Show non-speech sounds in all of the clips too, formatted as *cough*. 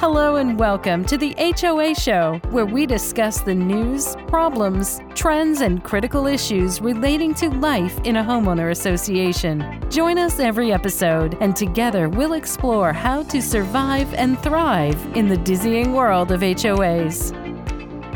Hello and welcome to the HOA Show, where we discuss the news, problems, trends, and critical issues relating to life in a homeowner association. Join us every episode, and together we'll explore how to survive and thrive in the dizzying world of HOAs.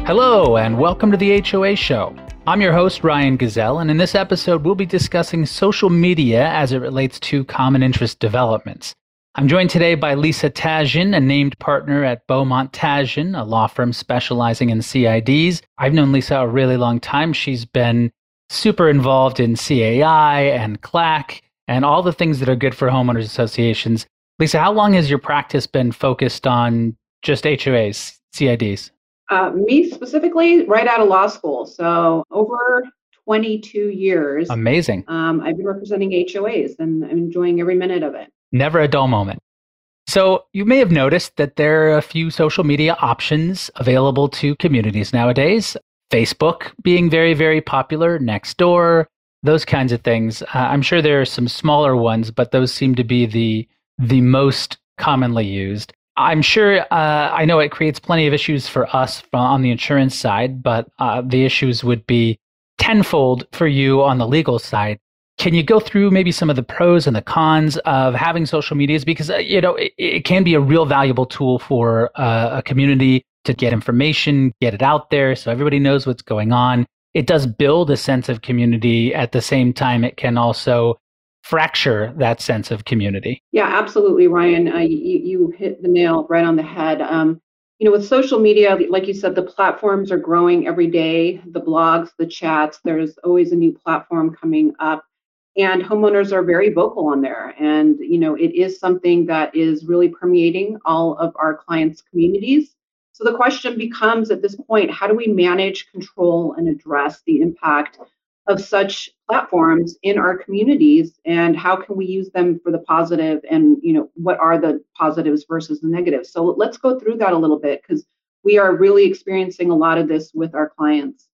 Hello, and welcome to the HOA Show. I'm your host, Ryan Gazelle, and in this episode, we'll be discussing social media as it relates to common interest developments. I'm joined today by Lisa Tashjian, a named partner at Beaumont Tashjian, a law firm specializing in CIDs. I've known Lisa a really long time. She's been super involved in CAI and CLAC and all the things that are good for homeowners associations. Lisa, how long has your practice been focused on just HOAs, CIDs? Uh, me specifically, right out of law school. So over 22 years. Amazing. Um, I've been representing HOAs and I'm enjoying every minute of it. Never a dull moment. So, you may have noticed that there are a few social media options available to communities nowadays. Facebook being very, very popular, Nextdoor, those kinds of things. Uh, I'm sure there are some smaller ones, but those seem to be the the most commonly used. I'm sure uh, I know it creates plenty of issues for us on the insurance side, but uh, the issues would be tenfold for you on the legal side. Can you go through maybe some of the pros and the cons of having social medias? Because uh, you know it, it, can be a real valuable tool for uh, a community to get information, get it out there, so everybody knows what's going on. It does build a sense of community. At the same time, it can also fracture that sense of community. Yeah, absolutely, Ryan. Uh, you, you, hit the nail right on the head. Um, you know, with social media, like you said, the platforms are growing every day. The blogs, the chats. There's always a new platform coming up and homeowners are very vocal on there. And you know it is something that is really permeating all of our clients communities. So the question becomes at this point how do we manage control and address the impact of such platforms in our communities? And how can we use them for the positive? And you know what are the positives versus the negatives? So let's go through that a little bit because we are really experiencing a lot of this with our clients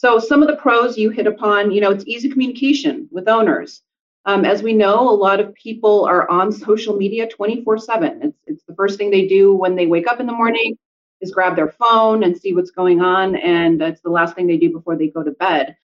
so some of the pros you hit upon, you know, it's easy communication with owners. Um, as we know, a lot of people are on social media 24 7. It's, it's the first thing they do when they wake up in the morning is grab their phone and see what's going on. And that's the last thing they do before they go to bed.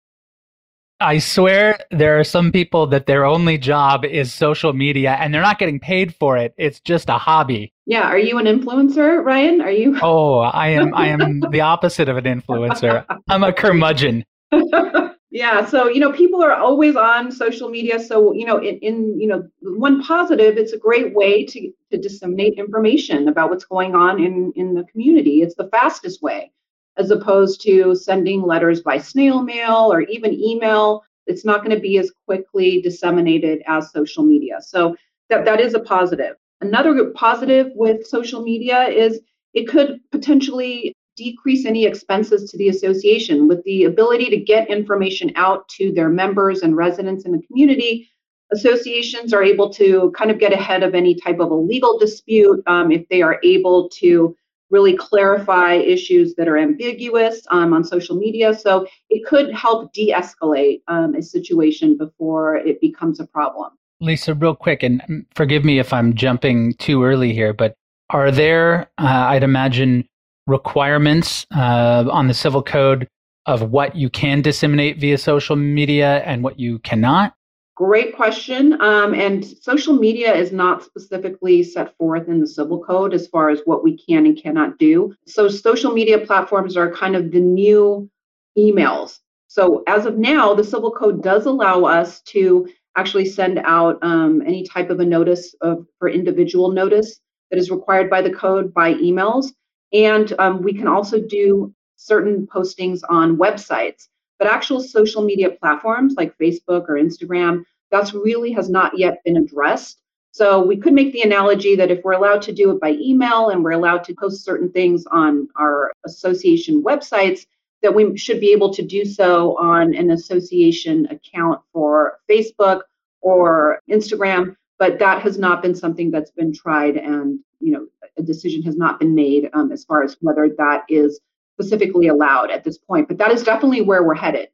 I swear there are some people that their only job is social media and they're not getting paid for it. It's just a hobby. Yeah, are you an influencer, Ryan? Are you Oh, I am I am *laughs* the opposite of an influencer. I'm a curmudgeon. *laughs* yeah, so you know, people are always on social media. So, you know, in, in you know, one positive, it's a great way to to disseminate information about what's going on in in the community. It's the fastest way as opposed to sending letters by snail mail or even email. It's not going to be as quickly disseminated as social media. So that, that is a positive. Another positive with social media is it could potentially decrease any expenses to the association with the ability to get information out to their members and residents in the community associations are able to kind of get ahead of any type of a legal dispute um, if they are able to really clarify issues that are ambiguous um, on social media. So it could help de escalate um, a situation before it becomes a problem. Lisa, real quick, and forgive me if I'm jumping too early here, but are there, uh, I'd imagine, requirements uh, on the civil code of what you can disseminate via social media and what you cannot? Great question. Um, and social media is not specifically set forth in the civil code as far as what we can and cannot do. So, social media platforms are kind of the new emails. So, as of now, the civil code does allow us to actually send out um, any type of a notice of, for individual notice that is required by the code by emails. And um, we can also do certain postings on websites. But actual social media platforms like Facebook or Instagram, that's really has not yet been addressed. So we could make the analogy that if we're allowed to do it by email and we're allowed to post certain things on our association websites, that we should be able to do so on an association account for Facebook or Instagram. But that has not been something that's been tried, and you know, a decision has not been made um, as far as whether that is specifically allowed at this point, but that is definitely where we're headed.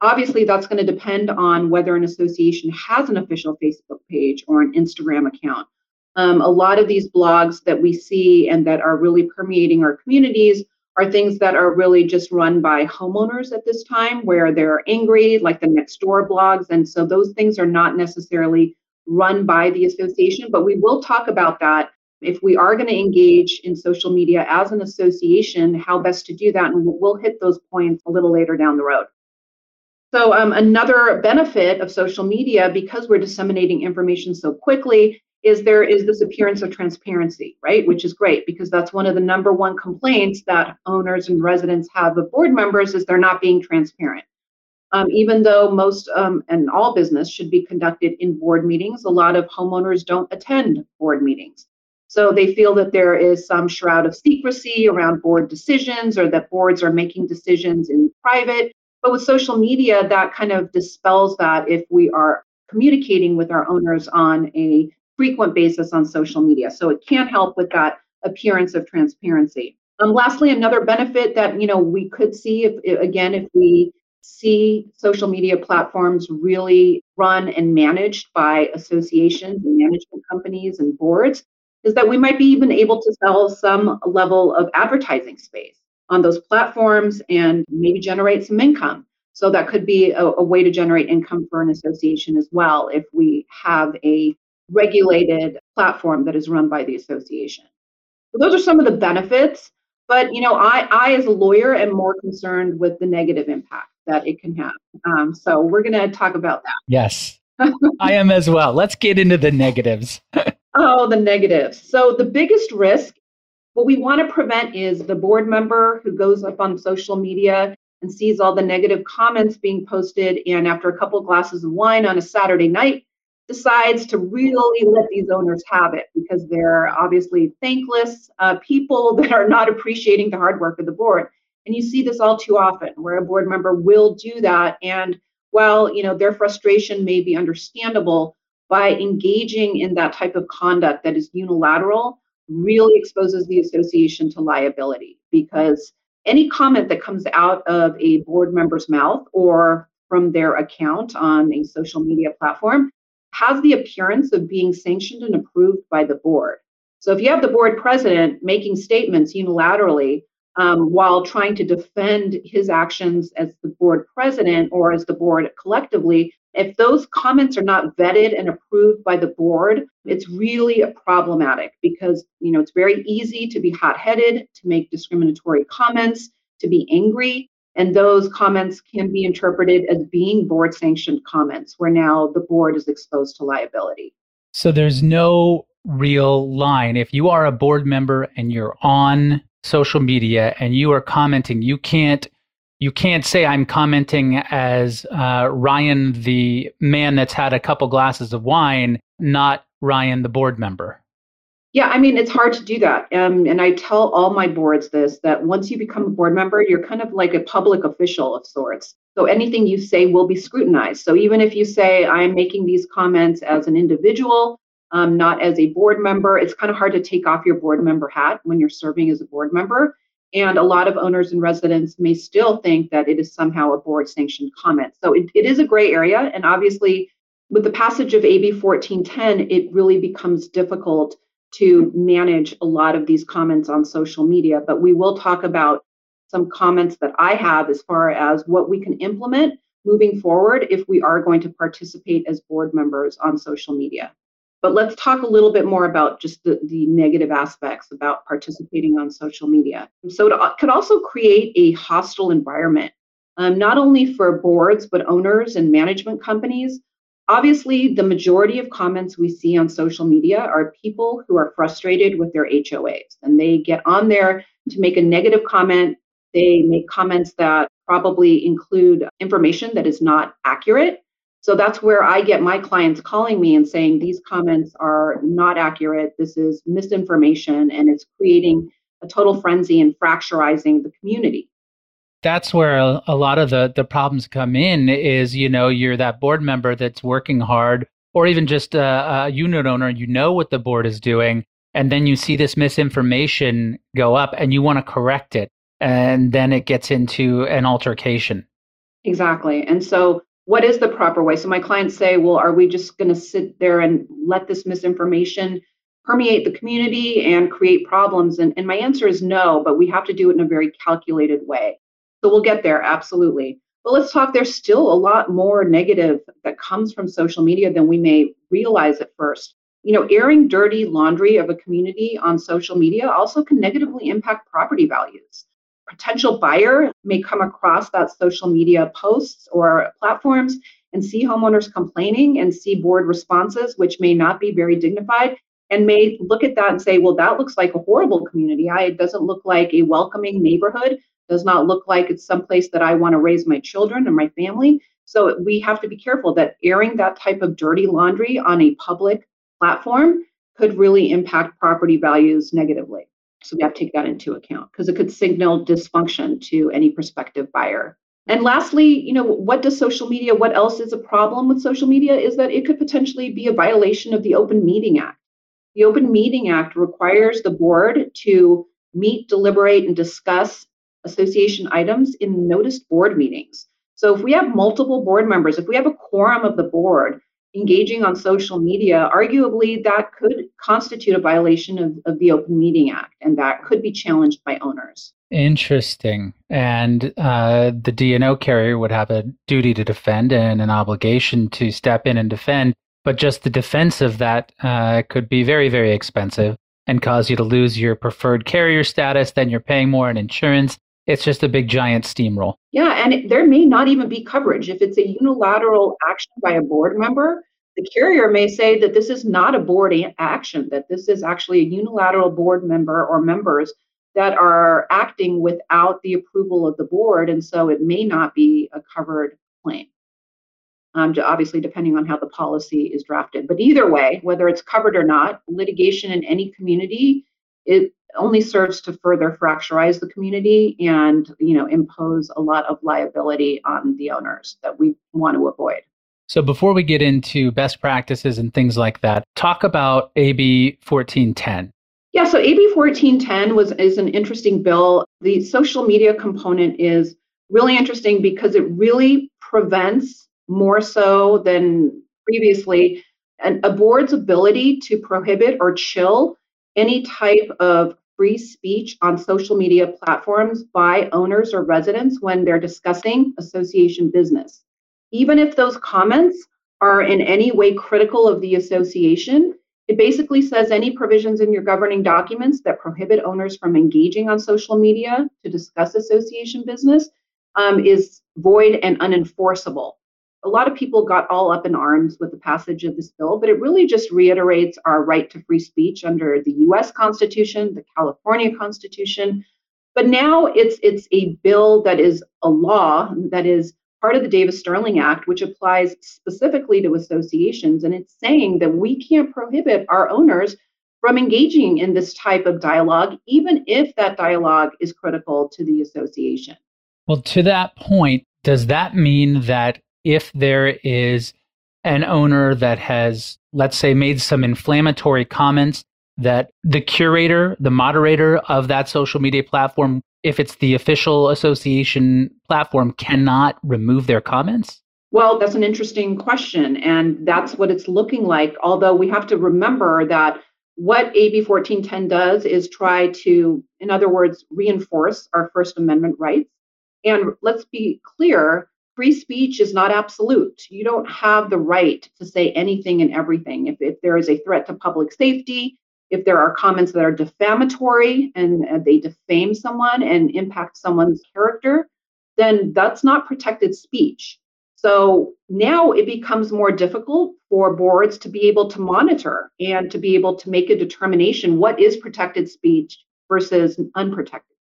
Obviously, that's going to depend on whether an association has an official Facebook page or an Instagram account. Um, a lot of these blogs that we see and that are really permeating our communities are things that are really just run by homeowners at this time where they're angry, like the Nextdoor blogs. And so those things are not necessarily run by the association, but we will talk about that if we are going to engage in social media as an association, how best to do that. And we'll hit those points a little later down the road. So, um, another benefit of social media, because we're disseminating information so quickly, is there is this appearance of transparency, right? Which is great because that's one of the number one complaints that owners and residents have of board members is they're not being transparent. Um, even though most um, and all business should be conducted in board meetings, a lot of homeowners don't attend board meetings. So they feel that there is some shroud of secrecy around board decisions or that boards are making decisions in private. But with social media, that kind of dispels that if we are communicating with our owners on a frequent basis on social media. So it can help with that appearance of transparency. Um, lastly, another benefit that you know we could see if again if we see social media platforms really run and managed by associations and management companies and boards is that we might be even able to sell some level of advertising space on those platforms and maybe generate some income. So that could be a, a way to generate income for an association as well if we have a regulated platform that is run by the association. So those are some of the benefits. But you know, I, I as a lawyer am more concerned with the negative impact that it can have. Um, so we're going to talk about that. Yes, *laughs* I am as well. Let's get into the negatives. *laughs* oh, the negatives. So the biggest risk, what we want to prevent is the board member who goes up on social media and sees all the negative comments being posted, and after a couple of glasses of wine on a Saturday night, decides to really let these owners have it because they're obviously thankless uh, people *laughs* that are not appreciating the hard work of the board. And you see this all too often where a board member will do that. And while you know their frustration may be understandable, by engaging in that type of conduct that is unilateral, really exposes the association to liability because any comment that comes out of a board member's mouth or from their account on a social media platform has the appearance of being sanctioned and approved by the board. So if you have the board president making statements unilaterally um, while trying to defend his actions as the board president or as the board collectively, if those comments are not vetted and approved by the board, it's really problematic because you know it's very easy to be hot-headed, to make discriminatory comments, to be angry, and those comments can be interpreted as being board sanctioned comments, where now the board is exposed to liability. So there's no real line. If you are a board member and you're on social media and you are commenting, you can't you can't say I'm commenting as uh, Ryan, the man that's had a couple glasses of wine, not Ryan, the board member. Yeah, I mean, it's hard to do that. Um, and I tell all my boards this that once you become a board member, you're kind of like a public official of sorts. So anything you say will be scrutinized. So even if you say, I'm making these comments as an individual, um, not as a board member, it's kind of hard to take off your board member hat when you're serving as a board member. And a lot of owners and residents may still think that it is somehow a board sanctioned comment. So it, it is a gray area. And obviously, with the passage of AB 1410, it really becomes difficult to manage a lot of these comments on social media, but we will talk about some comments that I have as far as what we can implement moving forward if we are going to participate as board members on social media. But let's talk a little bit more about just the, the negative aspects about participating on social media. So it could also create a hostile environment, um, not only for boards, but owners and management companies Obviously, the majority of comments we see on social media are people who are frustrated with their HOAs and they get on there to make a negative comment. They make comments that probably include information that is not accurate. So that's where I get my clients calling me and saying these comments are not accurate. This is misinformation and it's creating a total frenzy and fracturizing the community that's where a, lot of the the problems come in is you know you're that board member that's working hard or even just a, a unit owner you know what the board is doing and then you see this misinformation go up and you want to correct it and then it gets into an altercation exactly and so what is the proper way so my clients say well are we just going to sit there and let this misinformation permeate the community and create problems? And, and my answer is no, but we have to do it in a very calculated way. So we'll get there, absolutely. But let's talk, there's still a lot more negative that comes from social media than we may realize at first. You know, airing dirty laundry of a community on social media also can negatively impact property values. Potential buyer may come across that social media posts or platforms and see homeowners complaining and see board responses, which may not be very dignified, and may look at that and say, well, that looks like a horrible community. It doesn't look like a welcoming neighborhood, does not look like it's someplace that I want to raise my children and my family. So we have to be careful that airing that type of dirty laundry on a public platform could really impact property values negatively. So we have to take that into account because it could signal dysfunction to any prospective buyer. And lastly, you know, what does social media, what else is a problem with social media is that it could potentially be a violation of the Open Meeting Act. The Open Meeting Act requires the board to meet, deliberate, and discuss association items in noticed board meetings. So if we have multiple board members, if we have a quorum of the board engaging on social media, arguably that could constitute a violation of, of the Open Meeting Act, and that could be challenged by owners. Interesting. And uh, the D&O carrier would have a duty to defend and an obligation to step in and defend. But just the defense of that uh, could be very, very expensive and cause you to lose your preferred carrier status. Then you're paying more in insurance. It's just a big giant steamroll. Yeah, and it, there may not even be coverage. If it's a unilateral action by a board member, the carrier may say that this is not a board action, that this is actually a unilateral board member or members that are acting without the approval of the board, and so it may not be a covered claim. Um, obviously, depending on how the policy is drafted. But either way, whether it's covered or not, litigation in any community it only serves to further fracturize the community and you know impose a lot of liability on the owners that we want to avoid. So before we get into best practices and things like that, talk about AB 1410. Yeah, so AB 1410 was is an interesting bill. The social media component is really interesting because it really prevents more so than previously an, a board's ability to prohibit or chill any type of free speech on social media platforms by owners or residents when they're discussing association business. Even if those comments are in any way critical of the association, it basically says any provisions in your governing documents that prohibit owners from engaging on social media to discuss association business um, is void and unenforceable. A lot of people got all up in arms with the passage of this bill, but it really just reiterates our right to free speech under the US Constitution, the California Constitution. But now it's it's a bill that is a law that is part of the Davis Stirling Act, which applies specifically to associations. And it's saying that we can't prohibit our owners from engaging in this type of dialogue, even if that dialogue is critical to the association. Well, to that point, does that mean that if there is an owner that has, let's say, made some inflammatory comments, that the curator, the moderator of that social media platform if it's the official association platform, cannot remove their comments? Well, that's an interesting question. And that's what it's looking like. Although we have to remember that what AB 1410 does is try to, in other words, reinforce our First Amendment rights. And let's be clear free speech is not absolute. You don't have the right to say anything and everything. If, if there is a threat to public safety, if there are comments that are defamatory and they defame someone and impact someone's character, then that's not protected speech. So now it becomes more difficult for boards to be able to monitor and to be able to make a determination what is protected speech versus unprotected.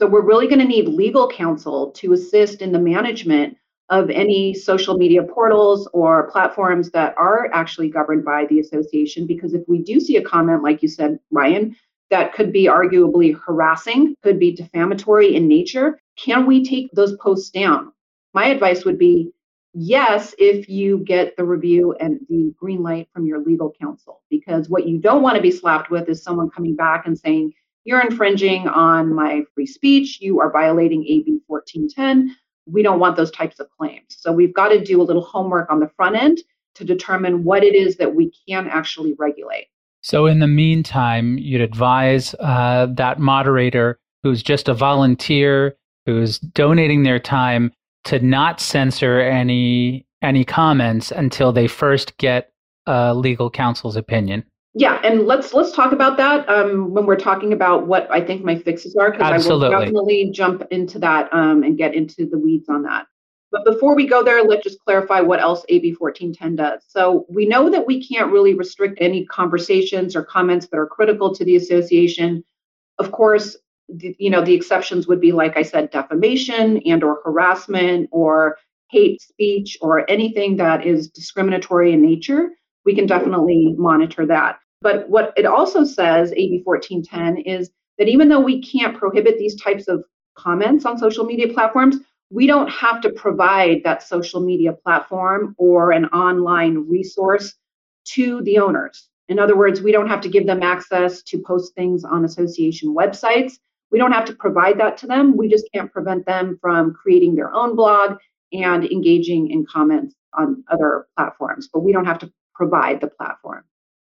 So we're really going to need legal counsel to assist in the management of any social media portals or platforms that are actually governed by the association. Because if we do see a comment, like you said, Ryan, that could be arguably harassing, could be defamatory in nature, can we take those posts down? My advice would be yes, if you get the review and the green light from your legal counsel. Because what you don't want to be slapped with is someone coming back and saying, you're infringing on my free speech, you are violating AB 1410 we don't want those types of claims. So we've got to do a little homework on the front end to determine what it is that we can actually regulate. So, in the meantime, you'd advise uh, that moderator who's just a volunteer, who's donating their time, to not censor any any comments until they first get uh, legal counsel's opinion. Yeah, and let's let's talk about that um, when we're talking about what I think my fixes are, because I will definitely jump into that um, and get into the weeds on that. But before we go there, let's just clarify what else AB 1410 does. So we know that we can't really restrict any conversations or comments that are critical to the association. Of course, the, you know the exceptions would be like I said, defamation and or harassment or hate speech or anything that is discriminatory in nature. We can definitely monitor that. But what it also says, AB 1410, is that even though we can't prohibit these types of comments on social media platforms, we don't have to provide that social media platform or an online resource to the owners. In other words, we don't have to give them access to post things on association websites. We don't have to provide that to them. We just can't prevent them from creating their own blog and engaging in comments on other platforms, but we don't have to provide the platform.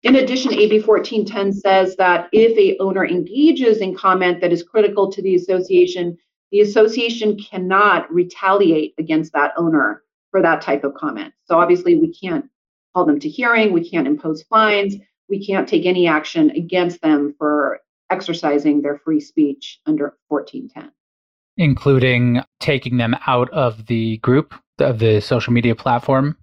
In addition, AB 1410 says that if a owner engages in comment that is critical to the association, the association cannot retaliate against that owner for that type of comment. So obviously, we can't call them to hearing, we can't impose fines, we can't take any action against them for exercising their free speech under 1410. Including taking them out of the group, of the social media platform?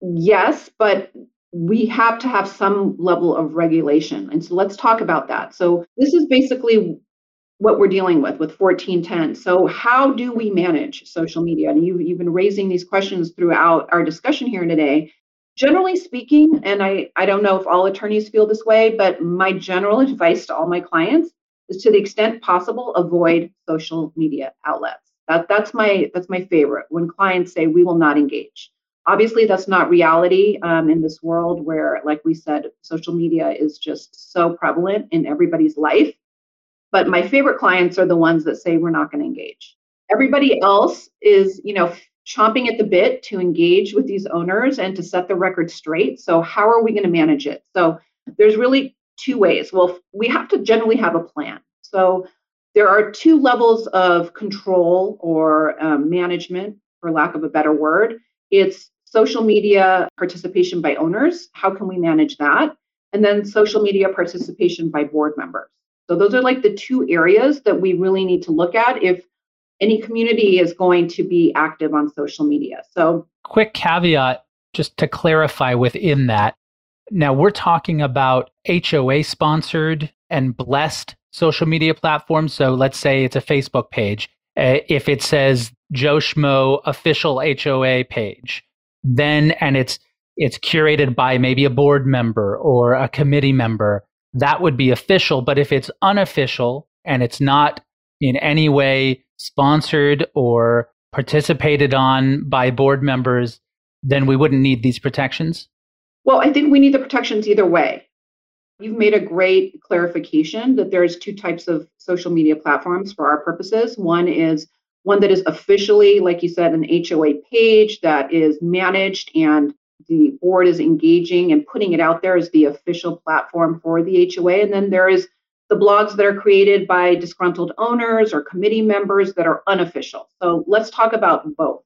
Yes, but we have to have some level of regulation. And so let's talk about that. So this is basically what we're dealing with with 1410. So, how do we manage social media? And you've, you've been raising these questions throughout our discussion here today. Generally speaking, and I, I don't know if all attorneys feel this way, but my general advice to all my clients is to the extent possible, avoid social media outlets. That, that's my that's my favorite when clients say we will not engage. Obviously, that's not reality um, in this world where, like we said, social media is just so prevalent in everybody's life but my favorite clients are the ones that say we're not going to engage. Everybody else is, you know, chomping at the bit to engage with these owners and to set the record straight. So how are we going to manage it? So there's really two ways. Well, we have to generally have a plan. So there are two levels of control or um, management, for lack of a better word. It's social media participation by owners. How can we manage that? And then social media participation by board members. So those are like the two areas that we really need to look at if any community is going to be active on social media. So quick caveat just to clarify within that. Now we're talking about HOA sponsored and blessed social media platforms. So let's say it's a Facebook page. Uh, if it says Joe Schmo official HOA page, then and it's it's curated by maybe a board member or a committee member, that would be official. But if it's unofficial and it's not in any way sponsored or participated on by board members, then we wouldn't need these protections? Well, I think we need the protections either way. You've made a great clarification that there's two types of social media platforms for our purposes. One is one that is officially, like you said, an HOA page that is managed and the board is engaging and putting it out there as the official platform for the HOA. And then there is the blogs that are created by disgruntled owners or committee members that are unofficial. So let's talk about both.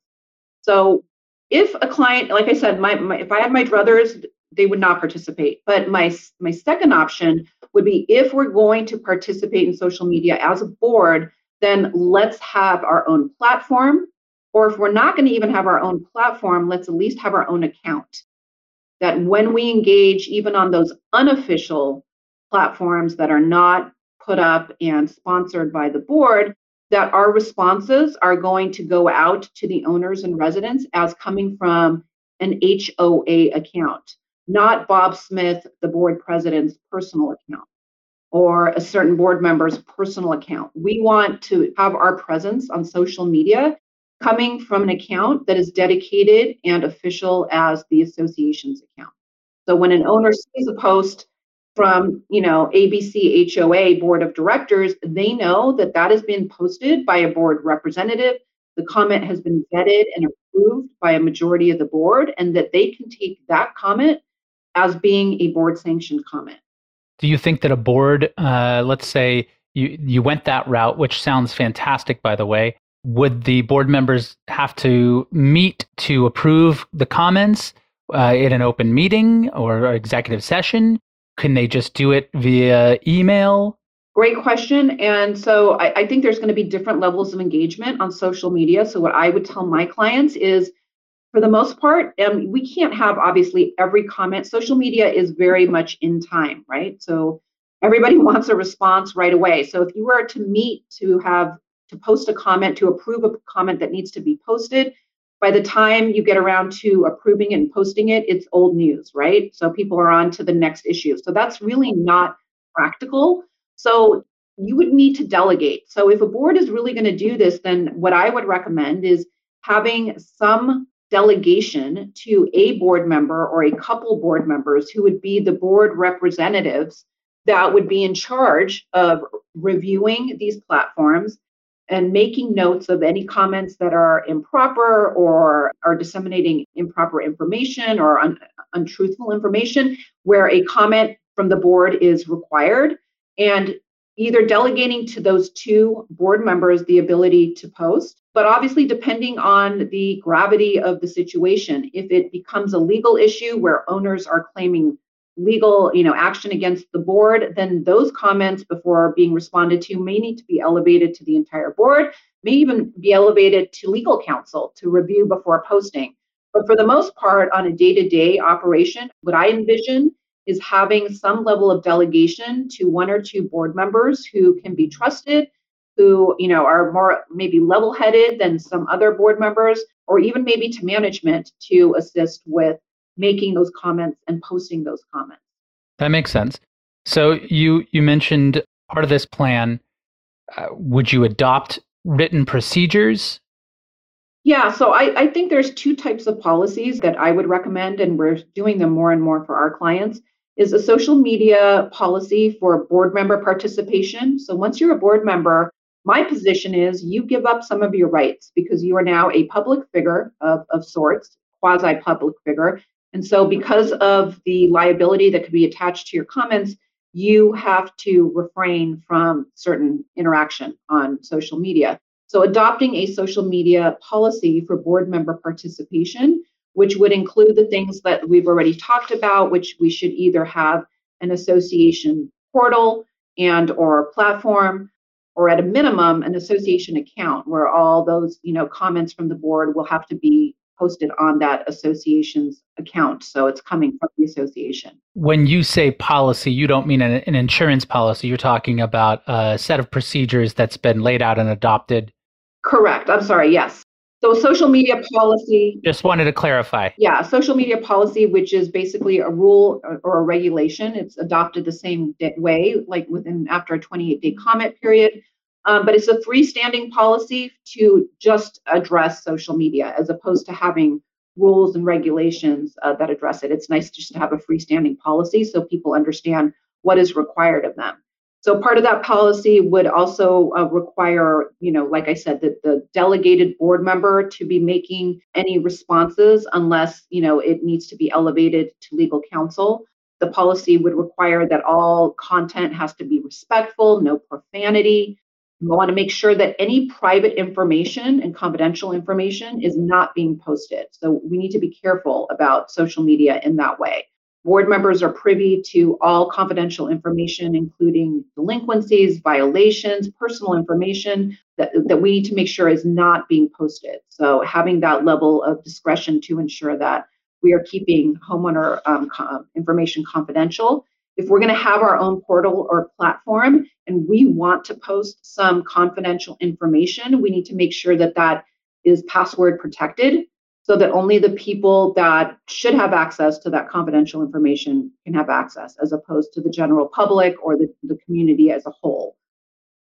So if a client, like I said, my, my if I had my druthers, they would not participate. But my my second option would be if we're going to participate in social media as a board, then let's have our own platform or if we're not going to even have our own platform, let's at least have our own account. That when we engage, even on those unofficial platforms that are not put up and sponsored by the board, that our responses are going to go out to the owners and residents as coming from an HOA account, not Bob Smith, the board president's personal account or a certain board member's personal account. We want to have our presence on social media coming from an account that is dedicated and official as the association's account. So when an owner sees a post from, you know, ABC HOA board of directors, they know that that has been posted by a board representative. The comment has been vetted and approved by a majority of the board, and that they can take that comment as being a board sanctioned comment. Do you think that a board, uh, let's say you, you went that route, which sounds fantastic, by the way, would the board members have to meet to approve the comments uh, in an open meeting or executive session? Can they just do it via email? Great question. And so I, I think there's going to be different levels of engagement on social media. So, what I would tell my clients is for the most part, um, we can't have obviously every comment. Social media is very much in time, right? So, everybody *laughs* wants a response right away. So, if you were to meet to have to post a comment, to approve a comment that needs to be posted, by the time you get around to approving and posting it, it's old news, right? So people are on to the next issue. So that's really not practical. So you would need to delegate. So if a board is really going to do this, then what I would recommend is having some delegation to a board member or a couple board members who would be the board representatives that would be in charge of reviewing these platforms and making notes of any comments that are improper or are disseminating improper information or un- untruthful information where a comment from the board is required. And either delegating to those two board members the ability to post but obviously depending on the gravity of the situation. If it becomes a legal issue where owners are claiming legal you know action against the board then those comments before being responded to may need to be elevated to the entire board may even be elevated to legal counsel to review before posting. But for the most part on a day-to-day operation what i envision is having some level of delegation to one or two board members who can be trusted who you know are more maybe level-headed than some other board members or even maybe to management to assist with making those comments and posting those comments. That makes sense. So you you mentioned part of this plan. Uh, would you adopt written procedures? Yeah, so I, I think there's two types of policies that I would recommend, and we're doing them more and more for our clients. Is a social media policy for board member participation. So once you're a board member, my position is you give up some of your rights because you are now a public figure of, of sorts, quasi public figure, and so, because of the liability that could be attached to your comments, you have to refrain from certain interaction on social media. So, adopting a social media policy for board member participation, which would include the things that we've already talked about, which we should either have an association portal and or platform or at a minimum an association account where all those you know comments from the board will have to be posted on that association's account. So it's coming from the association. When you say policy, you don't mean an, an, insurance policy. You're talking about a set of procedures that's been laid out and adopted. Correct. I'm sorry. Yes. So social media policy. Just wanted to clarify. Yeah, social media policy, which is basically a rule or a regulation. It's adopted the same way, like within after a 28 day comment period. Um, but it's a freestanding policy to just address social media as opposed to having rules and regulations uh, that address it. It's nice just to have a freestanding policy so people understand what is required of them. So part of that policy would also uh, require, you know, like I said, that the delegated board member to be making any responses unless, you know, it needs to be elevated to legal counsel. The policy would require that all content has to be respectful, no profanity, we want to make sure that any private information and confidential information is not being posted. So we need to be careful about social media in that way. Board members are privy to all confidential information, including delinquencies, violations, personal information that, that we need to make sure is not being posted. So having that level of discretion to ensure that we are keeping homeowner um, information confidential if we're going to have our own portal or platform and we want to post some confidential information, we need to make sure that that is password protected so that only the people that should have access to that confidential information can have access as opposed to the general public or the, the community as a whole.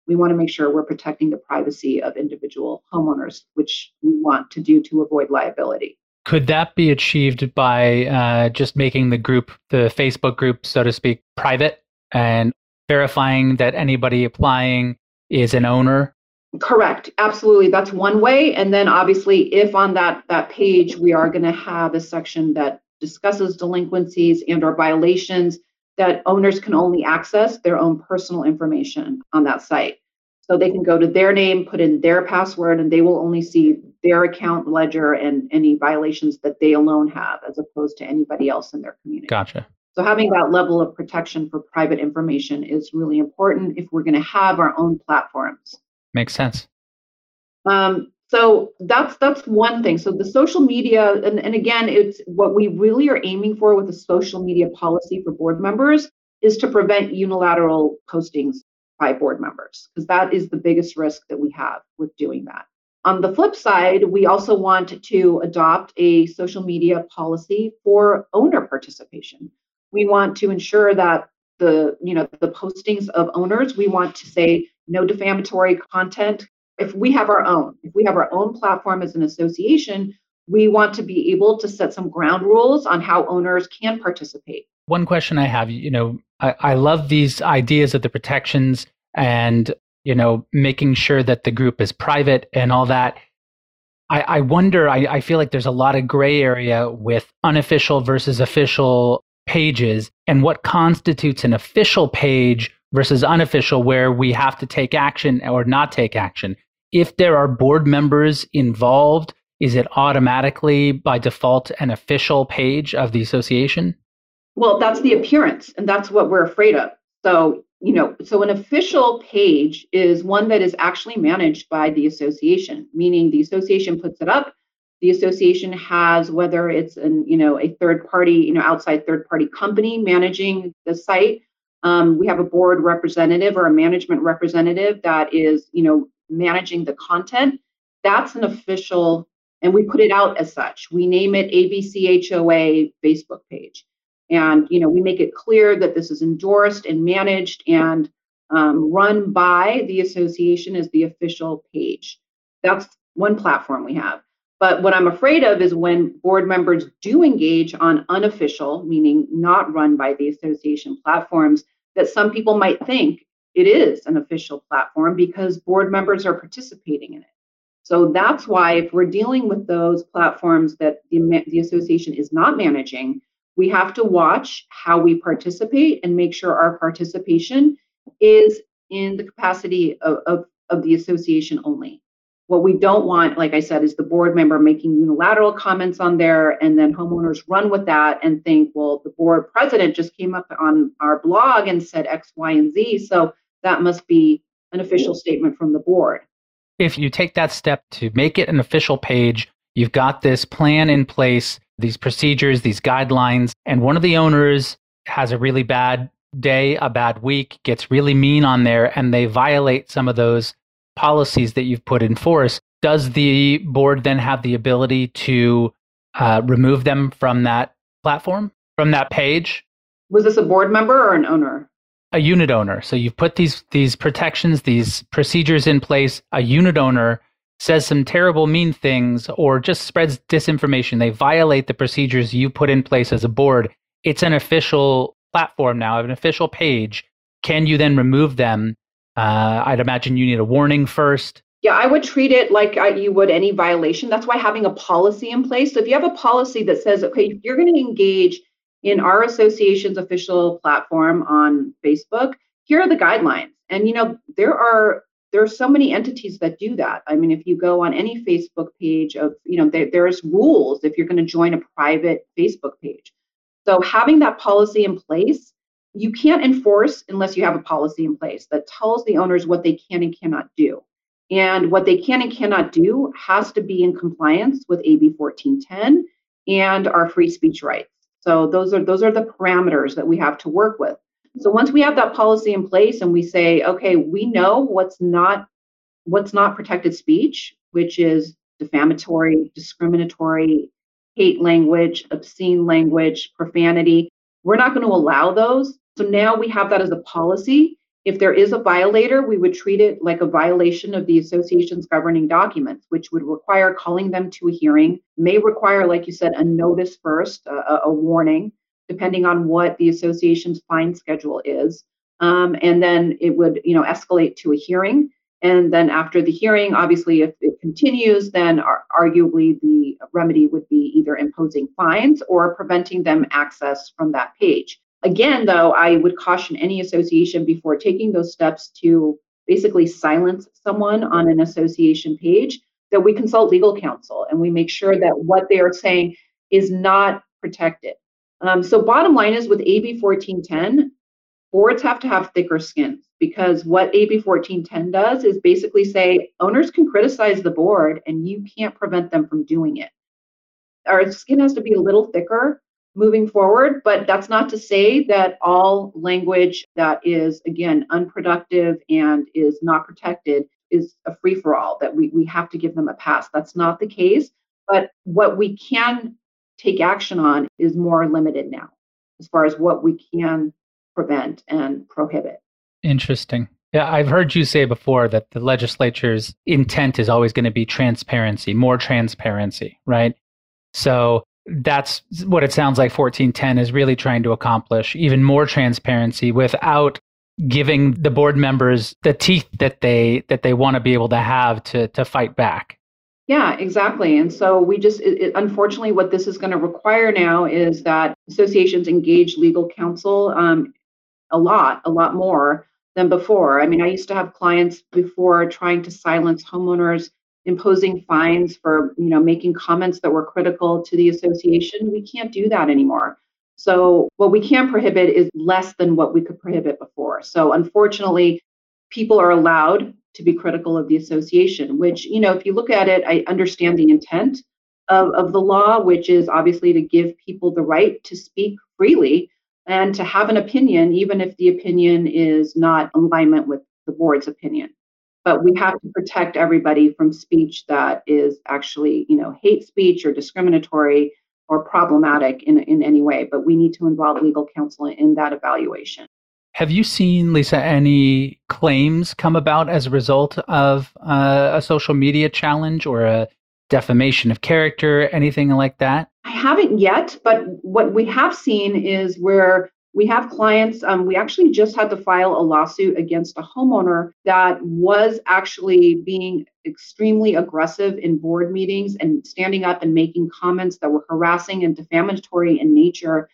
We want to make sure we're protecting the privacy of individual homeowners, which we want to do to avoid liability. Could that be achieved by uh, just making the group, the Facebook group, so to speak, private and verifying that anybody applying is an owner? Correct. Absolutely. That's one way. And then obviously, if on that that page we are going to have a section that discusses delinquencies and or violations, that owners can only access their own personal information on that site. So they can go to their name, put in their password, and they will only see their account ledger and any violations that they alone have, as opposed to anybody else in their community. Gotcha. So having that level of protection for private information is really important if we're going to have our own platforms. Makes sense. Um, so that's that's one thing. So the social media, and, and again, it's what we really are aiming for with the social media policy for board members is to prevent unilateral postings by board members, because that is the biggest risk that we have with doing that. On the flip side, we also want to adopt a social media policy for owner participation. We want to ensure that the you know the postings of owners, we want to say no defamatory content. If we have our own, if we have our own platform as an association, we want to be able to set some ground rules on how owners can participate. One question I have, you know, I, I love these ideas of the protections and you know making sure that the group is private and all that i, I wonder I, I feel like there's a lot of gray area with unofficial versus official pages and what constitutes an official page versus unofficial where we have to take action or not take action if there are board members involved is it automatically by default an official page of the association well that's the appearance and that's what we're afraid of so you know, so an official page is one that is actually managed by the association, meaning the association puts it up. The association has whether it's an, you know, a third party, you know, outside third party company managing the site. Um, we have a board representative or a management representative that is, you know, managing the content. That's an official, and we put it out as such. We name it ABCHOA Facebook page and you know we make it clear that this is endorsed and managed and um, run by the association as the official page that's one platform we have but what i'm afraid of is when board members do engage on unofficial meaning not run by the association platforms that some people might think it is an official platform because board members are participating in it so that's why if we're dealing with those platforms that the, the association is not managing we have to watch how we participate and make sure our participation is in the capacity of, of, of the association only. What we don't want, like I said, is the board member making unilateral comments on there and then homeowners run with that and think, well, the board president just came up on our blog and said X, Y, and Z. So that must be an official statement from the board. If you take that step to make it an official page, you've got this plan in place these procedures, these guidelines, and one of the owners has a really bad day, a bad week, gets really mean on there, and they violate some of those policies that you've put in force, does the board then have the ability to uh, remove them from that platform, from that page? Was this a board member or an owner? A unit owner. So you've put these these protections, these procedures in place. A unit owner says some terrible, mean things, or just spreads disinformation, they violate the procedures you put in place as a board. It's an official platform now, an official page. Can you then remove them? Uh, I'd imagine you need a warning first. Yeah, I would treat it like you would any violation. That's why having a policy in place. So if you have a policy that says, okay, you're going to engage in our association's official platform on Facebook, here are the guidelines. And you know, there are there are so many entities that do that. I mean, if you go on any Facebook page of, you know, there, there's rules if you're going to join a private Facebook page. So having that policy in place, you can't enforce unless you have a policy in place that tells the owners what they can and cannot do. And what they can and cannot do has to be in compliance with AB 1410 and our free speech rights. So those are those are the parameters that we have to work with. So once we have that policy in place and we say, okay, we know what's not what's not protected speech, which is defamatory, discriminatory, hate language, obscene language, profanity, we're not going to allow those. So now we have that as a policy. If there is a violator, we would treat it like a violation of the association's governing documents, which would require calling them to a hearing, may require, like you said, a notice first, a, a warning, depending on what the association's fine schedule is. Um, and then it would, you know, escalate to a hearing. And then after the hearing, obviously, if it continues, then arguably the remedy would be either imposing fines or preventing them access from that page. Again, though, I would caution any association before taking those steps to basically silence someone on an association page that we consult legal counsel and we make sure that what they are saying is not protected. Um, so, bottom line is with AB 1410, boards have to have thicker skins because what AB 1410 does is basically say owners can criticize the board and you can't prevent them from doing it. Our skin has to be a little thicker moving forward, but that's not to say that all language that is, again, unproductive and is not protected is a free for all, that we, we have to give them a pass. That's not the case. But what we can take action on is more limited now as far as what we can prevent and prohibit. Interesting. Yeah, I've heard you say before that the legislature's intent is always going to be transparency, more transparency, right? So that's what it sounds like 1410 is really trying to accomplish even more transparency without giving the board members the teeth that they that they want to be able to have to to fight back. Yeah exactly and so we just it, it, unfortunately what this is going to require now is that associations engage legal counsel um, a lot a lot more than before. I mean i used to have clients before trying to silence homeowners imposing fines for you know making comments that were critical to the association we can't do that anymore. So what we can prohibit is less than what we could prohibit before. So unfortunately people are allowed to be critical of the association which you know if you look at it i understand the intent of, of the law which is obviously to give people the right to speak freely and to have an opinion even if the opinion is not alignment with the board's opinion but we have to protect everybody from speech that is actually you know hate speech or discriminatory or problematic in, in any way. But we need to involve legal counsel in that evaluation. Have you seen lisa any claims come about as a result of uh, a social media challenge or a defamation of character anything like that? I haven't yet but what we have seen is where we have clients, um, we actually just had to file a lawsuit against a homeowner that was actually being extremely aggressive in board meetings and standing up and making comments that were harassing and defamatory in nature.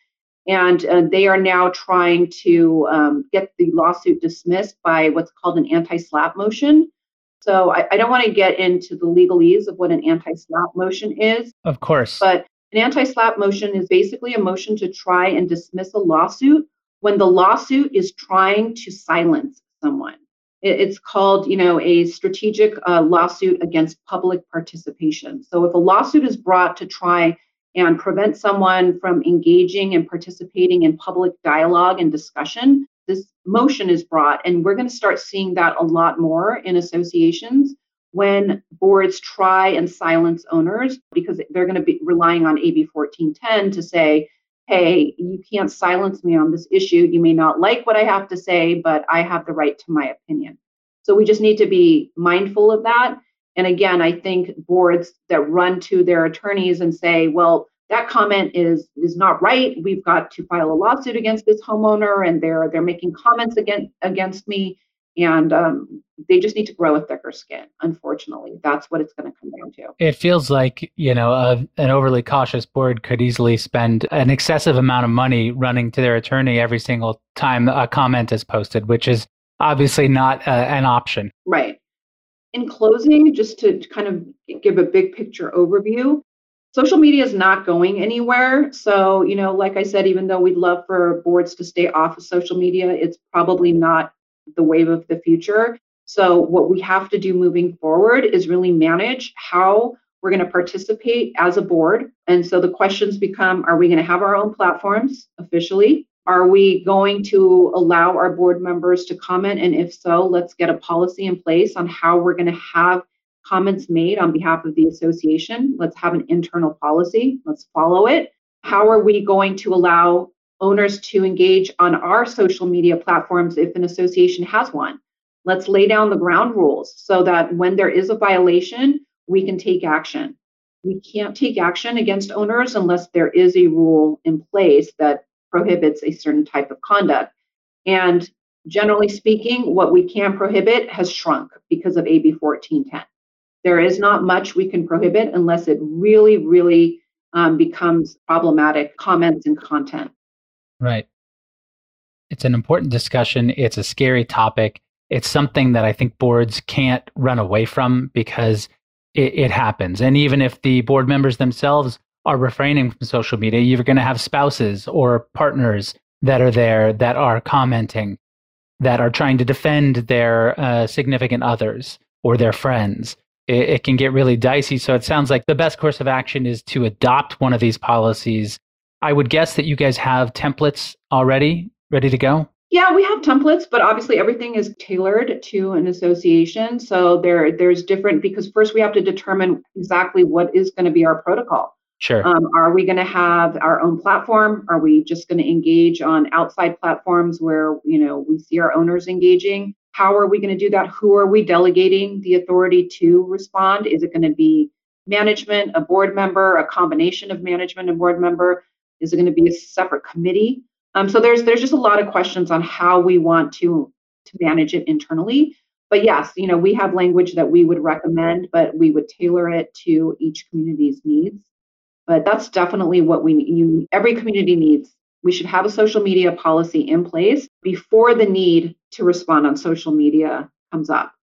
And uh, they are now trying to um, get the lawsuit dismissed by what's called an anti SLAPP motion. So I, I don't want to get into the legalese of what an anti SLAPP motion is. Of course. But an anti SLAPP motion is basically a motion to try and dismiss a lawsuit when the lawsuit is trying to silence someone. It's called, you know, a strategic uh, lawsuit against public participation. So if a lawsuit is brought to try and prevent someone from engaging and participating in public dialogue and discussion, this motion is brought. And we're going to start seeing that a lot more in associations when boards try and silence owners because they're going to be relying on AB 1410 to say, hey, you can't silence me on this issue. You may not like what I have to say, but I have the right to my opinion. So we just need to be mindful of that. And again, I think boards that run to their attorneys and say, well, that comment is is not right. We've got to file a lawsuit against this homeowner, and they're they're making comments against against me and um, they just need to grow a thicker skin unfortunately. That's what it's going to come down to. It feels like you know a, an overly cautious board could easily spend an excessive amount of money running to their attorney every single time a comment is posted which is obviously not uh, an option. Right. In closing just to kind of give a big picture overview social media is not going anywhere. So you know like i said even though we'd love for boards to stay off of social media it's probably not the wave of the future. So, what we have to do moving forward is really manage how we're going to participate as a board. And so the questions become are we going to have our own platforms officially? Are we going to allow our board members to comment? And if so, let's get a policy in place on how we're going to have comments made on behalf of the association. Let's have an internal policy. Let's follow it. How are we going to allow owners to engage on our social media platforms if an association has one. Let's lay down the ground rules so that when there is a violation, we can take action. We can't take action against owners unless there is a rule in place that prohibits a certain type of conduct. And generally speaking, what we can prohibit has shrunk because of AB 1410. There is not much we can prohibit unless it really, really um, becomes problematic comments and content. Right. It's an important discussion. It's a scary topic. It's something that I think boards can't run away from because it, it happens. And even if the board members themselves are refraining from social media, you're going to have spouses or partners that are there that are commenting, that are trying to defend their uh, significant others or their friends. It, it can get really dicey. So it sounds like the best course of action is to adopt one of these policies. I would guess that you guys have templates already ready to go. Yeah, we have templates, but obviously everything is tailored to an association. So there, there's different because first we have to determine exactly what is going to be our protocol. Sure. Um, are we going to have our own platform? Are we just going to engage on outside platforms where you know we see our owners engaging? How are we going to do that? Who are we delegating the authority to respond? Is it going to be management, a board member, a combination of management and board member? Is it going to be a separate committee? Um, so there's there's just a lot of questions on how we want to to manage it internally. But yes, you know we have language that we would recommend, but we would tailor it to each community's needs. But that's definitely what we you, every community needs. We should have a social media policy in place before the need to respond on social media comes up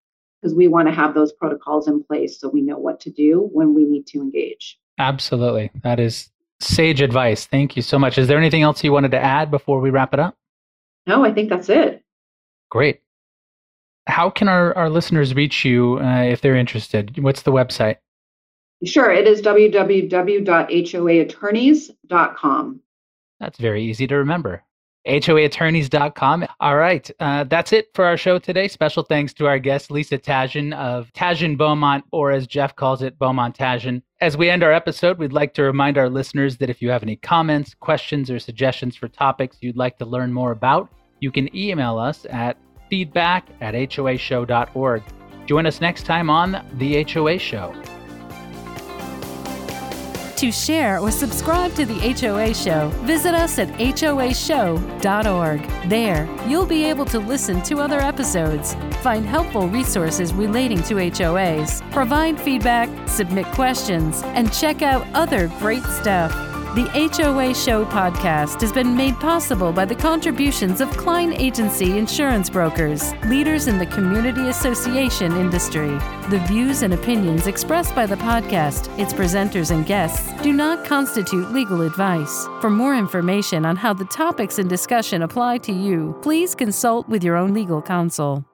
because we want to have those protocols in place so we know what to do when we need to engage. Absolutely. That is sage advice. Thank you so much. Is there anything else you wanted to add before we wrap it up? No, I think that's it. Great. How can our, our listeners reach you uh, if they're interested? What's the website? Sure, it is www.hoaattorneys.com. That's very easy to remember. HOAattorneys.com. All right, uh, that's it for our show today. Special thanks to our guest, Lisa Tashjian of Tashjian Beaumont, or as Jeff calls it, Beaumont Tashjian. As we end our episode, we'd like to remind our listeners that if you have any comments, questions, or suggestions for topics you'd like to learn more about, you can email us at feedback at hoashow.org. Join us next time on The HOA Show. To share or subscribe to the HOA Show, visit us at hoashow.org. There, you'll be able to listen to other episodes, find helpful resources relating to HOAs, provide feedback, submit questions, and check out other great stuff. The HOA Show podcast has been made possible by the contributions of Cline Agency Insurance Brokers, leaders in the community association industry. The views and opinions expressed by the podcast, its presenters, and guests do not constitute legal advice. For more information on how the topics in discussion apply to you, please consult with your own legal counsel.